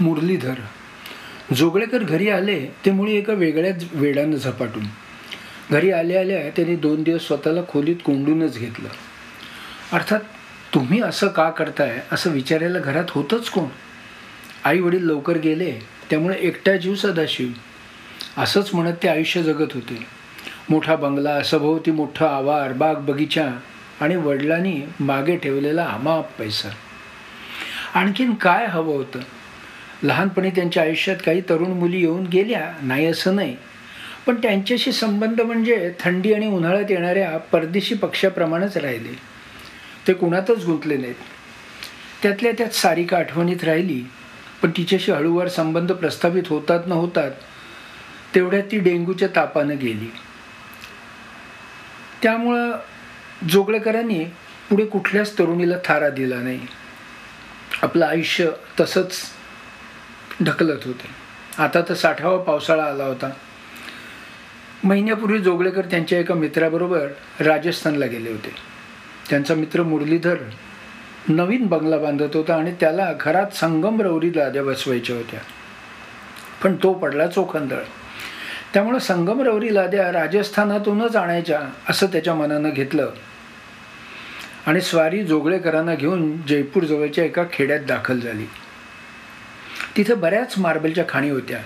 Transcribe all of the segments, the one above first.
मुरलीधर. जोगळेकर घरी आले ते मुळे एका वेगळ्याच वेडानं झपाटून. घरी आल्या आल्या त्यांनी दोन दिवस स्वतःला खोलीत कोंडूनच घेतलं. अर्थात तुम्ही असं का करताय असं विचारायला घरात होतंच कोण? आई वडील लवकर गेले त्यामुळे एकटा जीव सदाशिव असंच म्हणत ते आयुष्य जगत होते. मोठा बंगला सभोवती मोठं आवार बाग बगीचा आणि वडिलांनी मागे ठेवलेला अमाप पैसा. आणखीन काय हवं होतं? लहानपणी त्यांच्या आयुष्यात काही तरुण मुली येऊन गेल्या. नाही असं नाही. पण त्यांच्याशी संबंध म्हणजे थंडी आणि उन्हाळ्यात येणाऱ्या परदेशी पक्षाप्रमाणेच राहिले. ते कुणातच गुंतले नाहीत. त्यातल्या त्यात सारिका आठवणीत राहिली. पण तिच्याशी हळूवार संबंध प्रस्थापित होतात न होतात तेवढ्यात ती डेंग्यूच्या तापानं गेली. त्यामुळं जोगळेकरांनी पुढे कुठल्याच तरुणीला थारा दिला नाही. आपलं आयुष्य तसंच ढकलत होते. आता तर साठावा पावसाळा आला होता. महिन्यापूर्वी जोगळेकर त्यांच्या एका मित्राबरोबर राजस्थानला गेले होते. त्यांचा मित्र मुरलीधर नवीन बंगला बांधत होता आणि त्याला घरात संगमरवरी लाद्या बसवायच्या होत्या. पण तो पडला चोखंदळ. त्यामुळं संगमरवरी लाद्या राजस्थानातूनच आणायच्या असं त्याच्या मनानं घेतलं. आणि स्वारी जोगळेकरांना घेऊन जयपूरजवळच्या एका खेड्यात दाखल झाली. तिथं बऱ्याच मार्बलच्या खाणी होत्या.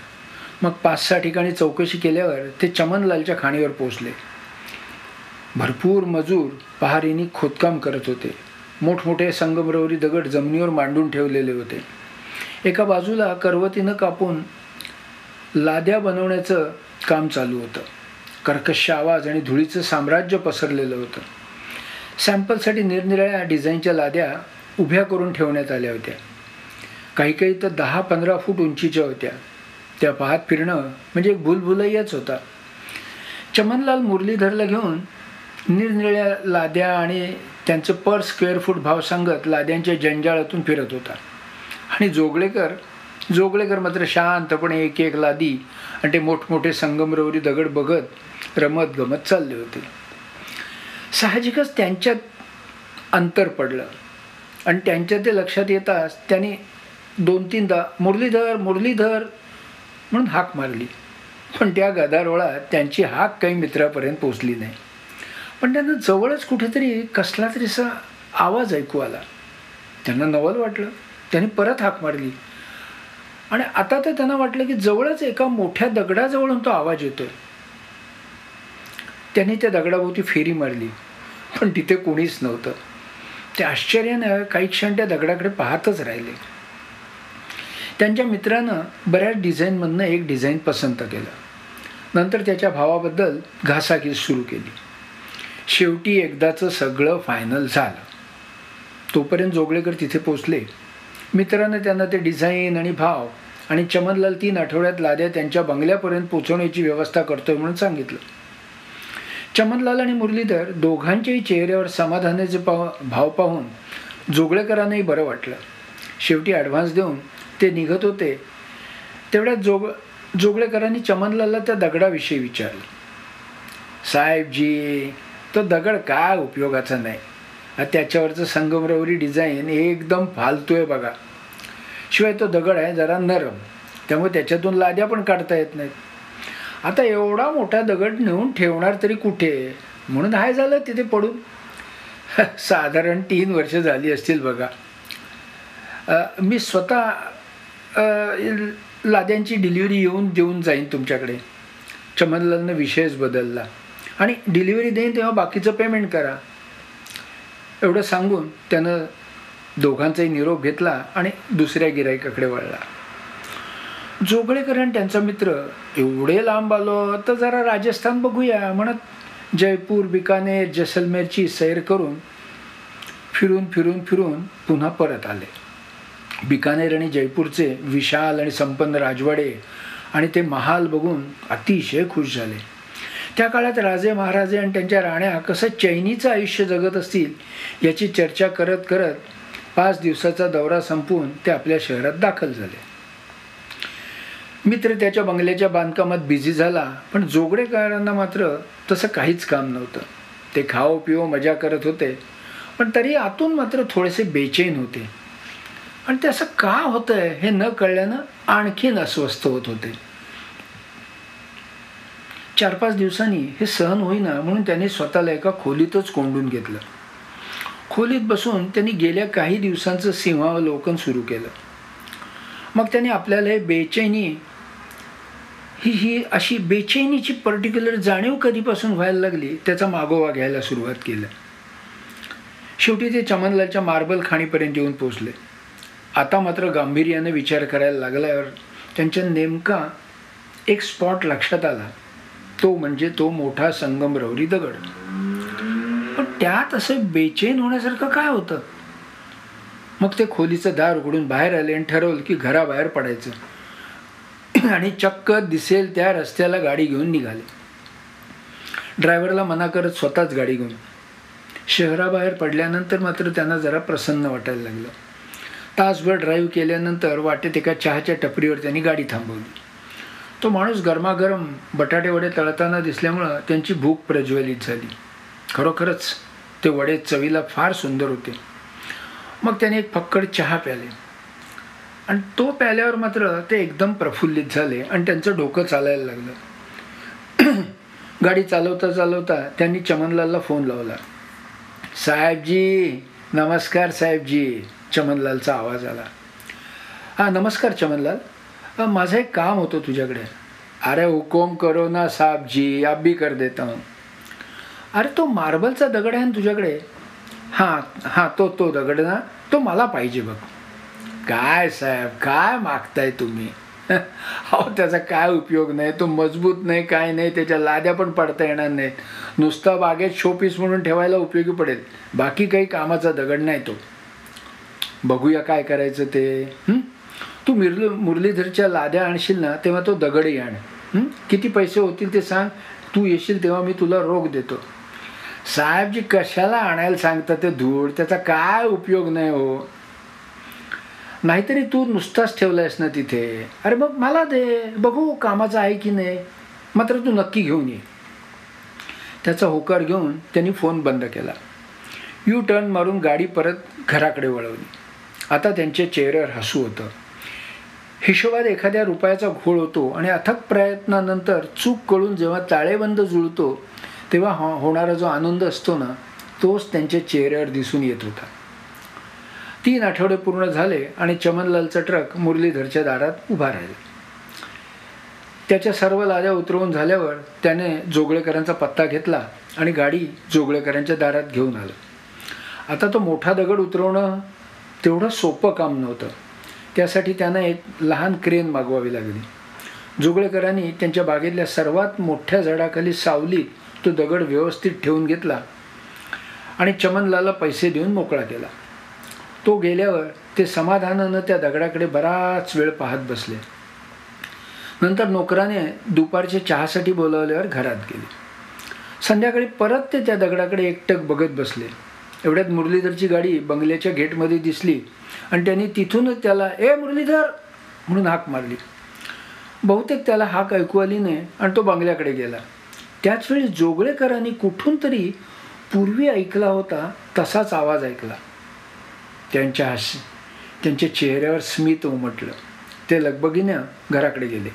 मग पाच सहा ठिकाणी चौकशी केल्यावर ते चमनलालच्या खाणीवर पोचले भरपूर मजूर पहारीनी खोदकाम करत होते. मोठमोठे संगमरवरी दगड जमिनीवर मांडून ठेवलेले होते. एका बाजूला करवतीनं कापून लाद्या बनवण्याचं काम चालू होतं. कर्कश आवाज आणि धुळीचं साम्राज्य पसरलेलं होतं. सॅम्पलसाठी निरनिराळ्या डिझाईनच्या लाद्या उभ्या करून ठेवण्यात आल्या होत्या. काही काही तर दहा पंधरा फूट उंचीच्या होत्या. त्या पाहत फिरणं म्हणजे एक भुलभुलैयाच होता. चमनलाल मुरलीधरला घेऊन निरनिळ्या लाद्या आणि त्यांचं पर स्क्वेअर फूट भाव सांगत लाद्यांच्या जंजाळातून फिरत होता. आणि जोगळेकर जोगळेकर मात्र शांतपणे एक एक लादी आणि ते मोठमोठे संगमरवरी दगड बघत रमत गमत चालले होते. साहजिकच त्यांच्यात अंतर पडलं. आणि त्यांच्या ते लक्षात येताच त्यांनी दोन तीनदा मुरलीधर मुरलीधर म्हणून हाक मारली. पण त्या गदारोळात त्यांची हाक काही मित्रापर्यंत पोचली नाही. पण त्यांना जवळच कुठेतरी कसला तरी असा आवाज ऐकू आला. त्यांना नवल वाटलं. त्यांनी परत हाक मारली. आणि आता तर त्यांना वाटलं की जवळच एका मोठ्या दगडाजवळून तो आवाज येतोय. त्यांनी त्या दगडाभोवती फेरी मारली. पण तिथे कोणीच नव्हतं. ते आश्चर्यानं काही क्षण त्या दगडाकडे पाहतच राहिले. त्यांच्या मित्रानं बऱ्याच डिझाईनमधनं एक डिझाईन पसंत केलं. नंतर त्याच्या भावाबद्दल घासाघीस सुरू केली. शेवटी एकदाचं सगळं फायनल झालं. तोपर्यंत जोगळेकर तिथे पोचले मित्रानं त्यांना ते डिझाईन आणि भाव आणि चमनलाल तीन आठवड्यात लाद्या त्यांच्या बंगल्यापर्यंत पोचवण्याची व्यवस्था करतोय म्हणून सांगितलं. चमनलाल आणि मुरलीधर दोघांच्याही चेहऱ्यावर समाधानाचे पाव भाव पाहून जोगळेकरांनाही बरं वाटलं. शेवटी ॲडव्हान्स देऊन ते निघत होते. तेवढ्या जोग जोगळेकरांनी चमनलालला त्या दगडाविषयी विचारलं. साहेबजी तो दगड काय उपयोगाचा नाही. त्याच्यावरचं संगमरवरी डिझाईन एकदम फालतू आहे बघा. शिवाय तो दगड आहे जरा नरम. त्यामुळे त्याच्यातून लाद्या पण काढता येत नाहीत. आता एवढा मोठा दगड नेऊन ठेवणार तरी कुठे? म्हणून हाय झालं तिथे पडून. साधारण तीन वर्ष झाली असतील बघा. मी स्वतः लाद्यांची डिलिव्हरी येऊन देऊन जाईन तुमच्याकडे. चमनलालनं विषयच बदलला. आणि डिलिव्हरी देईन तेव्हा बाकीचं पेमेंट करा. एवढं सांगून त्यानं दोघांचाही निरोप घेतला आणि दुसऱ्या गिरायकाकडे वळला. जोगळेकर आणि त्यांचा मित्र एवढे लांब आलो तर जरा राजस्थान बघूया म्हणत जयपूर बिकानेर जैसलमेरची सैर करून फिरून फिरून फिरून पुन्हा परत आले. बिकानेर आणि जयपूरचे विशाल आणि संपन्न राजवाडे आणि ते महाल बघून अतिशय खुश झाले. त्या काळात राजे महाराजे आणि त्यांच्या राण्या कसं चैनीचं आयुष्य जगत असतील याची चर्चा करत करत पाच दिवसाचा दौरा संपवून ते आपल्या शहरात दाखल झाले. मित्र त्याच्या बंगल्याच्या बांधकामात बिझी झाला पण जोगडेकरांना मात्र तसं काहीच काम नव्हतं. ते खाओ पिओ मजा करत होते पण तरी आतून मात्र थोडेसे बेचैन होते. आणि ते असं का होतंय हे न कळल्यानं आणखीन अस्वस्थ होत होते. चार पाच दिवसांनी हे सहन होईना म्हणून त्यांनी स्वतःला एका खोलीतच कोंडून घेतलं. खोलीत बसून त्यांनी गेल्या काही दिवसांचं सिंहावलोकन सुरू केलं. मग त्यांनी आपल्याला हे बेचैनी ही ही अशी बेचैनीची पर्टिक्युलर जाणीव कधीपासून व्हायला लागली त्याचा मागोवा घ्यायला सुरुवात केलं. शेवटी ते चमनलालच्या मार्बल खाणीपर्यंत येऊन पोचले आता मात्र गांभीर्याने विचार करायला लागल्यावर त्यांच्या नेमका एक स्पॉट लक्षात आला. तो म्हणजे तो मोठा संगमरवरी दगड. पण त्यात असं बेचैन होण्यासारखं काय होतं? मग ते खोलीचं दार उघडून बाहेर आले आणि ठरवलं की घराबाहेर पडायचं. आणि चक्क दिसेल त्या रस्त्याला गाडी घेऊन निघाले. ड्रायव्हरला मना करत स्वतःच गाडी घेऊन. शहराबाहेर पडल्यानंतर मात्र त्यांना जरा प्रसन्न वाटायला लागलं. तासभर ड्राईव्ह केल्यानंतर वाटेत एका चहाच्या टपरीवर त्यांनी गाडी थांबवली. तो माणूस गरमागरम बटाटे वडे तळताना दिसल्यामुळं त्यांची भूक प्रज्वलित झाली. खरोखरच ते वडे चवीला फार सुंदर होते. मग त्याने एक फक्कड चहा प्याले. आणि तो प्याल्यावर मात्र ते एकदम प्रफुल्लित झाले आणि त्यांचं डोकं चालायला लागलं. गाडी चालवता चालवता त्यांनी चमनलालला फोन लावला. साहेबजी नमस्कार साहेबजी. चमनलालचा आवाज आला. हां नमस्कार चमनलाल. माझं एक काम होतं तुझ्याकडे. अरे हुकोम करो ना साहेबजी आप भी कर देता हूँ. अरे तो मार्बलचा दगड आहे ना तुझ्याकडे? हां हां तो तो दगड ना तो मला पाहिजे बघ. काय साहेब काय मागताय तुम्ही? अहो त्याचा काय उपयोग नाही तो मजबूत नाही काय नाही त्याच्या लाद्या पण पडता येणार नाहीत. नुसता बागेत शोपीस म्हणून ठेवायला उपयोगी पडेल. बाकी काही कामाचा दगड नाही तो. बघूया काय करायचं ते. तू मिरली मुरलीधरच्या लाद्या आणशील ना तेव्हा तो दगडही आण किती पैसे होतील ते सांग. तू येशील तेव्हा मी तुला रोख देतो. साहेबजी कशाला आणायला सांगता ते धूळ? त्याचा काय उपयोग नाही हो? नाहीतरी तू नुसताच ठेवलायस ना तिथे. अरे मग मला दे. बघू कामाचं आहे की नाही. मात्र तू नक्की घेऊन ये. त्याचा होकार घेऊन त्यांनी फोन बंद केला. यू टर्न मारून गाडी परत घराकडे वळवली. आता त्यांच्या चेहऱ्यावर हसू होतं. हिशोबात एखाद्या रुपयाचा घोळ होतो आणि अथक प्रयत्नानंतर चूक कळून जेव्हा ताळेबंद जुळतो तेव्हा हो होणारा जो आनंद असतो ना तोच त्यांच्या चेहऱ्यावर दिसून येत होता. तीन आठवडे पूर्ण झाले आणि चमनलालचा ट्रक मुरलीधरच्या दारात उभा राहिला. त्याच्या सर्व लाद्या उतरवून झाल्यावर त्याने जोगळेकरांचा पत्ता घेतला आणि गाडी जोगळेकरांच्या दारात घेऊन आलं. आता तो मोठा दगड उतरवणं तेवढं सोपं काम नव्हतं. त्यासाठी त्यांना एक लहान क्रेन मागवावी लागली. जुगळेकरांनी त्यांच्या बागेतल्या सर्वात मोठ्या झाडाखाली सावलीत तो दगड व्यवस्थित ठेवून घेतला आणि चमनलाला पैसे देऊन मोकळा केला. तो गेल्यावर ते समाधानानं त्या दगडाकडे बराच वेळ पाहत बसले. नंतर नोकराने दुपारच्या चहासाठी बोलावल्यावर घरात गेले. संध्याकाळी परत ते त्या दगडाकडे एकटक बघत बसले. एवढ्यात मुरलीधरची गाडी बंगल्याच्या गेटमध्ये दिसली आणि त्यांनी तिथूनच त्याला ए मुरलीधर! म्हणून हाक मारली. बहुतेक त्याला हाक ऐकू आली नाही आणि तो बंगल्याकडे गेला. त्याचवेळी जोगळेकरांनी कुठून तरी पूर्वी ऐकला होता तसाच आवाज ऐकला. त्यांच्या हास्य त्यांच्या चेहऱ्यावर स्मित उमटलं. ते लगबगीनं घराकडे गेले.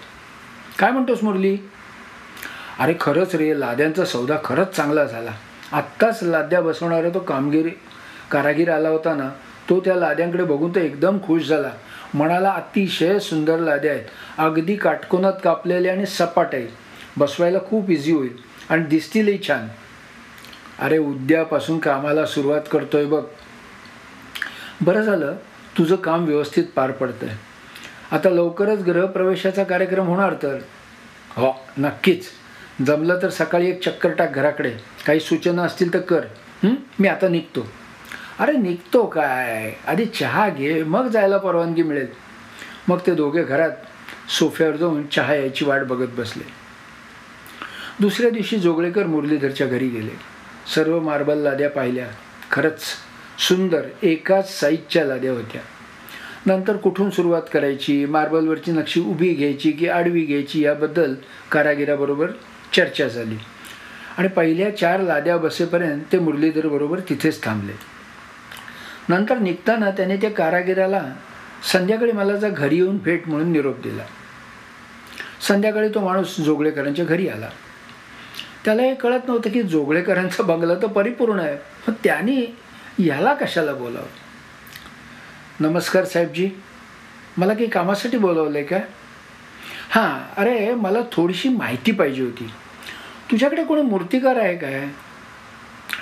काय म्हणतोस मुरली? अरे खरंच रे लाद्यांचा सौदा खरंच चांगला झाला. आत्ताच लाद्या बसवणारा तो कामगिरी कारागीर आला होता ना तो त्या लाद्यांकडे बघून तर एकदम खुश झाला. म्हणाला अतिशय सुंदर लाद्या आहेत. अगदी काटकोनात कापलेल्या आणि सपाट आहे बसवायला खूप इझी होईल. आणि दिसतीलही छान. अरे उद्यापासून कामाला सुरुवात करतोय बघ. बरं झालं तुझं काम व्यवस्थित पार पडतंय. आता लवकरच गृहप्रवेशाचा कार्यक्रम होणार तर? हो नक्कीच. जमलं तर सकाळी एक चक्कर टाक घराकडे. काही सूचना असतील तर कर. मी आता निघतो. अरे निघतो काय? आधी चहा घे मग जायला परवानगी मिळेल. मग ते दोघे घरात सोफ्यावर जाऊन चहा यायची वाट बघत बसले. दुसऱ्या दिवशी जोगळेकर मुरलीधरच्या घरी गेले. सर्व मार्बल लाद्या पाहिल्या. खरंच सुंदर एकाच साईजच्या लाद्या होत्या. नंतर कुठून सुरुवात करायची? मार्बलवरची नक्षी उभी घ्यायची की आडवी घ्यायची? याबद्दल कारागिराबरोबर चर्चा झाली. आणि पहिल्या चार लाद्या बसेपर्यंत ते मुरलीधरबरोबर तिथेच थांबले. नंतर निघताना त्याने त्या कारागिराला संध्याकाळी मला जा घरी येऊन भेट म्हणून निरोप दिला. संध्याकाळी तो माणूस जोगळेकरांच्या घरी आला. त्याला हे कळत नव्हतं की जोगळेकरांचा बंगला तर परिपूर्ण आहे. मग त्याने ह्याला कशाला बोलावं? नमस्कार साहेबजी मला काही कामासाठी बोलावलं आहे का? हां अरे मला थोडीशी माहिती पाहिजे होती. तुझ्याकडे कोणी मूर्तिकार आहे काय?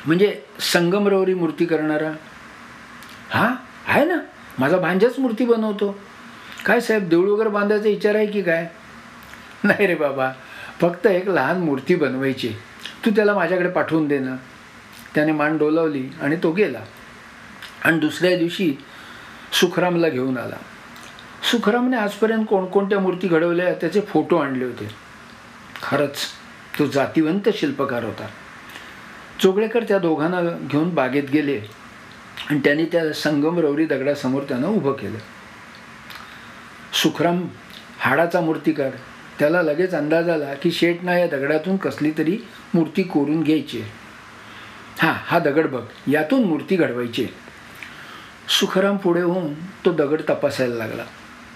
म्हणजे संगमरवरी मूर्ती करणारा? हां? आहे ना? माझा भांजाच मूर्ती बनवतो. काय साहेब देऊळ वगैरे बांधायचा विचार आहे की काय? नाही रे बाबा. फक्त एक लहान मूर्ती बनवायची. तू त्याला माझ्याकडे पाठवून दे ना. त्याने मान डोलावली आणि तो गेला. आणि दुसऱ्या दिवशी सुखरामला घेऊन आला. सुखरामने आजपर्यंत कोणकोणत्या मूर्ती घडवल्या त्याचे फोटो आणले होते. खरंच. तो जातिवंत शिल्पकार होता. चोगळेकर त्या दोघांना घेऊन बागेत गेले आणि त्यांनी त्या संगमरवरी दगडासमोर त्यांना उभं केलं. सुखराम हाडाचा मूर्तिकार त्याला लगेच अंदाज आला की शेटना या दगडातून कसली तरी मूर्ती कोरून घ्यायची. हां हा दगड बघ यातून मूर्ती घडवायची. सुखराम पुढे होऊन तो दगड तपासायला लागला.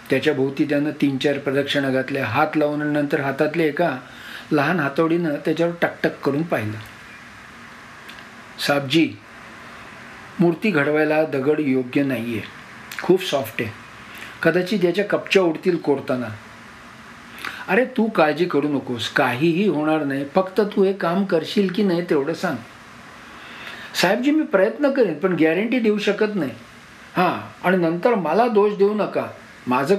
त्याच्या भोवती त्यानं तीन चार प्रदक्षिणा घातल्या. हात लावून नंतर हातातले एका लहान हातोडीनं त्याच्यावर टकटक करून पाहिलं. साबजी मूर्ती घडवायला दगड योग्य नाही आहे खूप सॉफ्ट आहे. कदाचित याच्या कपच्या उडतील कोरताना. अरे तू काळजी करू नकोस. काहीही होणार नाही. फक्त तू हे काम करशील की नाही तेवढं सांग. साहेबजी मी प्रयत्न करेन पण गॅरंटी देऊ शकत नाही. हां आणि नंतर मला दोष देऊ नका. माझं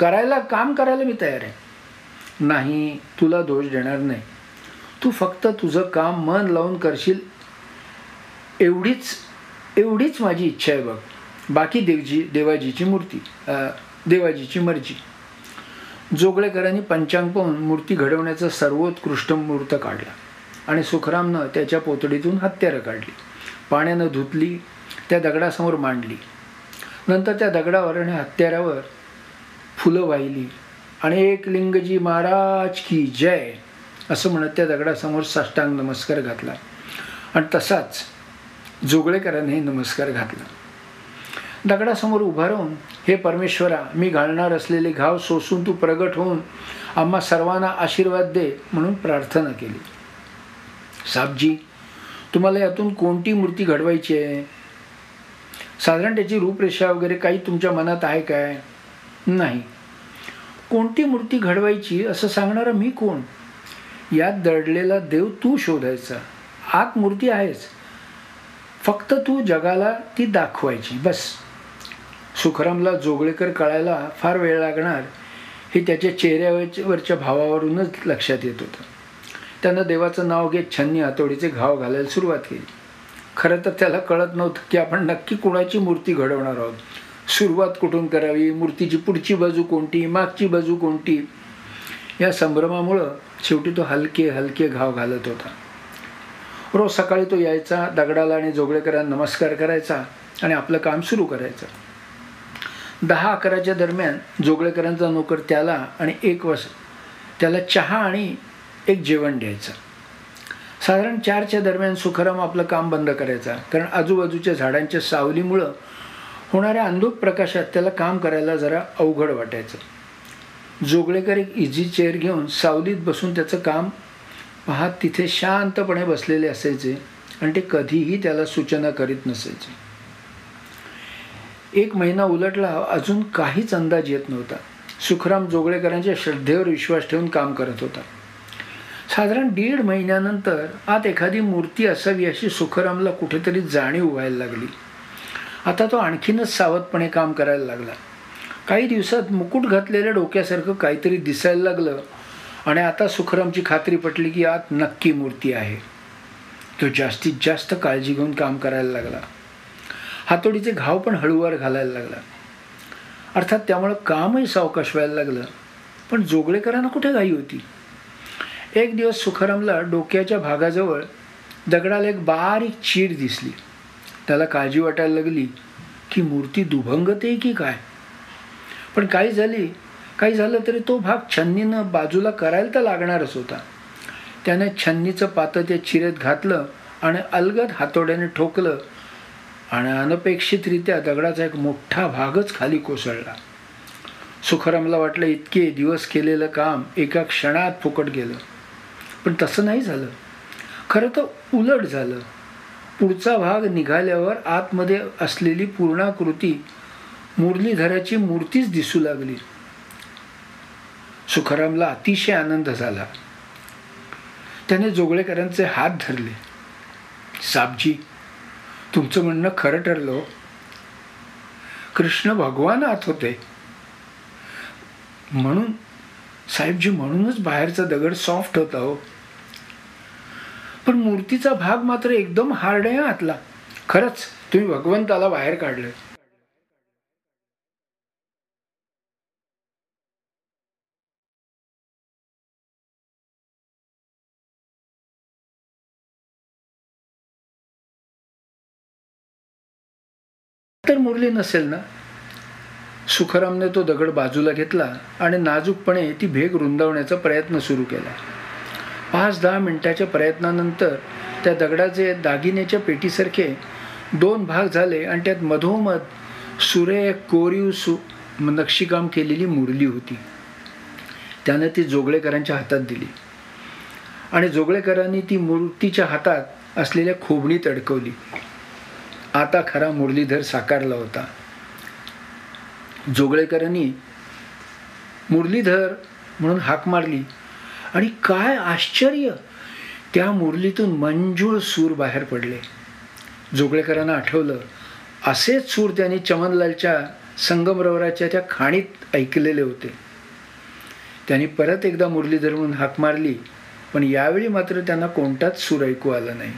करायला काम करायला मी तयार आहे. नाही तुला दोष देणार नाही. तू फक्त तुझं काम मन लावून करशील. एवढीच एवढीच माझी इच्छा आहे बघ. बाकी देवजी देवाजीची मूर्ती देवाजीची मर्जी. जोगळेकरांनी पंचांग पाहून मूर्ती घडवण्याचा सर्वोत्कृष्ट मुहूर्त काढला आणि सुखरामनं त्याच्या पोतडीतून हत्यारं काढली. पाण्यानं धुतली त्या दगडासमोर मांडली. नंतर त्या दगडावर आणि हत्यारावर फुलं वाहिली. आणि एक लिंगजी महाराज की जय असं म्हणत त्या दगडासमोर साष्टांग नमस्कार घातला. आणि तसाच जोगळेकरांनी नमस्कार घातला. दगडासमोर उभा राहून हे परमेश्वरा मी घालणार असलेले घाव सोसून तू प्रगट होऊन आम्हा सर्वांना आशीर्वाद दे म्हणून प्रार्थना केली. साबजी तुम्हाला यातून कोणती मूर्ती घडवायची आहे? साधारण त्याची रूपरेषा वगैरे काही तुमच्या मनात आहे काय? नाही. कोणती मूर्ती घडवायची असं सांगणारा मी कोण? यात दडलेला देव तू शोधायचा. आत मूर्ती आहेच. फक्त तू जगाला ती दाखवायची. बस. सुखरामला जोगळेकर कळायला फार वेळ लागणार हे त्याच्या चेहऱ्यावरच्या भावावरूनच लक्षात येत होतं. त्यानं देवाचं नाव घेत छन्नी हातोडीचे घाव घालायला सुरुवात केली. खरं तर त्याला कळत नव्हतं की आपण नक्की कुणाची मूर्ती घडवणार आहोत. सुरुवात कुठून करावी? मूर्तीची पुढची बाजू कोणती? मागची बाजू कोणती? या संभ्रमामुळं शेवटी तो हलके हलके घाव घालत होता. रोज सकाळी तो यायचा दगडाला आणि जोगळेकरांना नमस्कार करायचा आणि आपलं काम सुरू करायचं. दहा अकराच्या दरम्यान जोगळेकरांचा नोकर त्याला आणि एक वर्ष त्याला चहा आणि एक जेवण द्यायचं. साधारण चारच्या दरम्यान सुखराम आपलं काम बंद करायचा. कारण आजूबाजूच्या झाडांच्या सावलीमुळं होणाऱ्या अंधुक प्रकाशात त्याला काम करायला जरा अवघड वाटायचं. जोगळेकर एक इझी चेअर घेऊन सावलीत बसून त्याचं काम पाहत तिथे शांतपणे बसलेले असायचे आणि ते कधीही त्याला सूचना करीत नसायचे. एक महिना उलटला अजून काहीच अंदाज येत नव्हता. सुखराम जोगळेकरांच्या श्रद्धेवर विश्वास ठेवून काम करत होता. साधारण दीड महिन्यानंतर आत एखादी मूर्ती असावी अशी सुखरामला कुठेतरी जाणीव व्हायला लागली. आता तो आणखीनच सावधपणे काम करायला लागला. काही दिवसात मुकुट घातलेल्या डोक्यासारखं काहीतरी दिसायला लागलं आणि आता सुखरामची खात्री पटली की आत नक्की मूर्ती आहे. तो जास्तीत जास्त काळजी घेऊन काम करायला लागला. हातोडीचे घाव पण हळूवार घालायला लागला. अर्थात त्यामुळं कामही सावकाश व्हायला लागलं. पण जोगळेकरांना कुठे घाई होती? एक दिवस सुखरामला डोक्याच्या भागाजवळ दगडाला एक बारीक चीर दिसली. त्याला काळजी वाटायला लागली की मूर्ती दुभंगते की काय? पण काही झाली काही झालं तरी तो भाग छन्नीनं बाजूला करायला तर लागणारच होता. त्याने छन्नीचं पातं त्या चिरेत घातलं आणि अलगद हातोड्याने ठोकलं आणि अनपेक्षितरित्या दगडाचा एक मोठा भागच खाली कोसळला. सुखरामला वाटलं इतके दिवस केलेलं काम एका क्षणात फुकट गेलं. पण तसं नाही झालं. खरं तर उलट झालं. पुढचा भाग निघाल्यावर आतमध्ये असलेली पूर्णाकृती मुरलीधराची मूर्तीच दिसू लागली. सुखरामला अतिशय आनंद झाला. त्याने जोगळेकरांचे हात धरले. साबजी तुमचं म्हणणं खरं ठरलं हो. कृष्ण भगवान आत होते. म्हणून साहेबजी म्हणूनच बाहेरचा दगड सॉफ्ट होता हो. पण मूर्तीचा भाग मात्र एकदम हार्ड आहे आतला. खरंच तुम्ही भगवंताला बाहेर काढलं. तर मुरली नसेल ना? सुखरामने तो दगड बाजूला घेतला आणि नाजूकपणे ती भेग रुंदावण्याचा प्रयत्न सुरू केला. पाच दहा मिनटाच्या प्रयत्नानंतर त्या दगडाचे दागिन्याच्या पेटीसारखे दोन भाग झाले आणि त्यात मधोमध सुरेख कोरीव सु नक्षीकाम केलेली मुरली होती. त्यानं ती जोगळेकरांच्या हातात दिली. आणि जोगळेकरांनी ती मूर्तीच्या हातात असलेल्या खोबणीत अडकवली. आता खरा मुरलीधर साकारला होता. जोगळेकरांनी मुरलीधर म्हणून हाक मारली. आणि काय आश्चर्य त्या मुरलीतून मंजूळ सूर बाहेर पडले. जोगळेकरांना आठवलं असेच सूर त्यांनी चमनलालच्या संगमरवराच्या त्या खाणीत ऐकलेले होते. त्यांनी परत एकदा मुरलीधर म्हणून हाक मारली पण यावेळी मात्र त्यांना कोणताच सूर ऐकू आला नाही.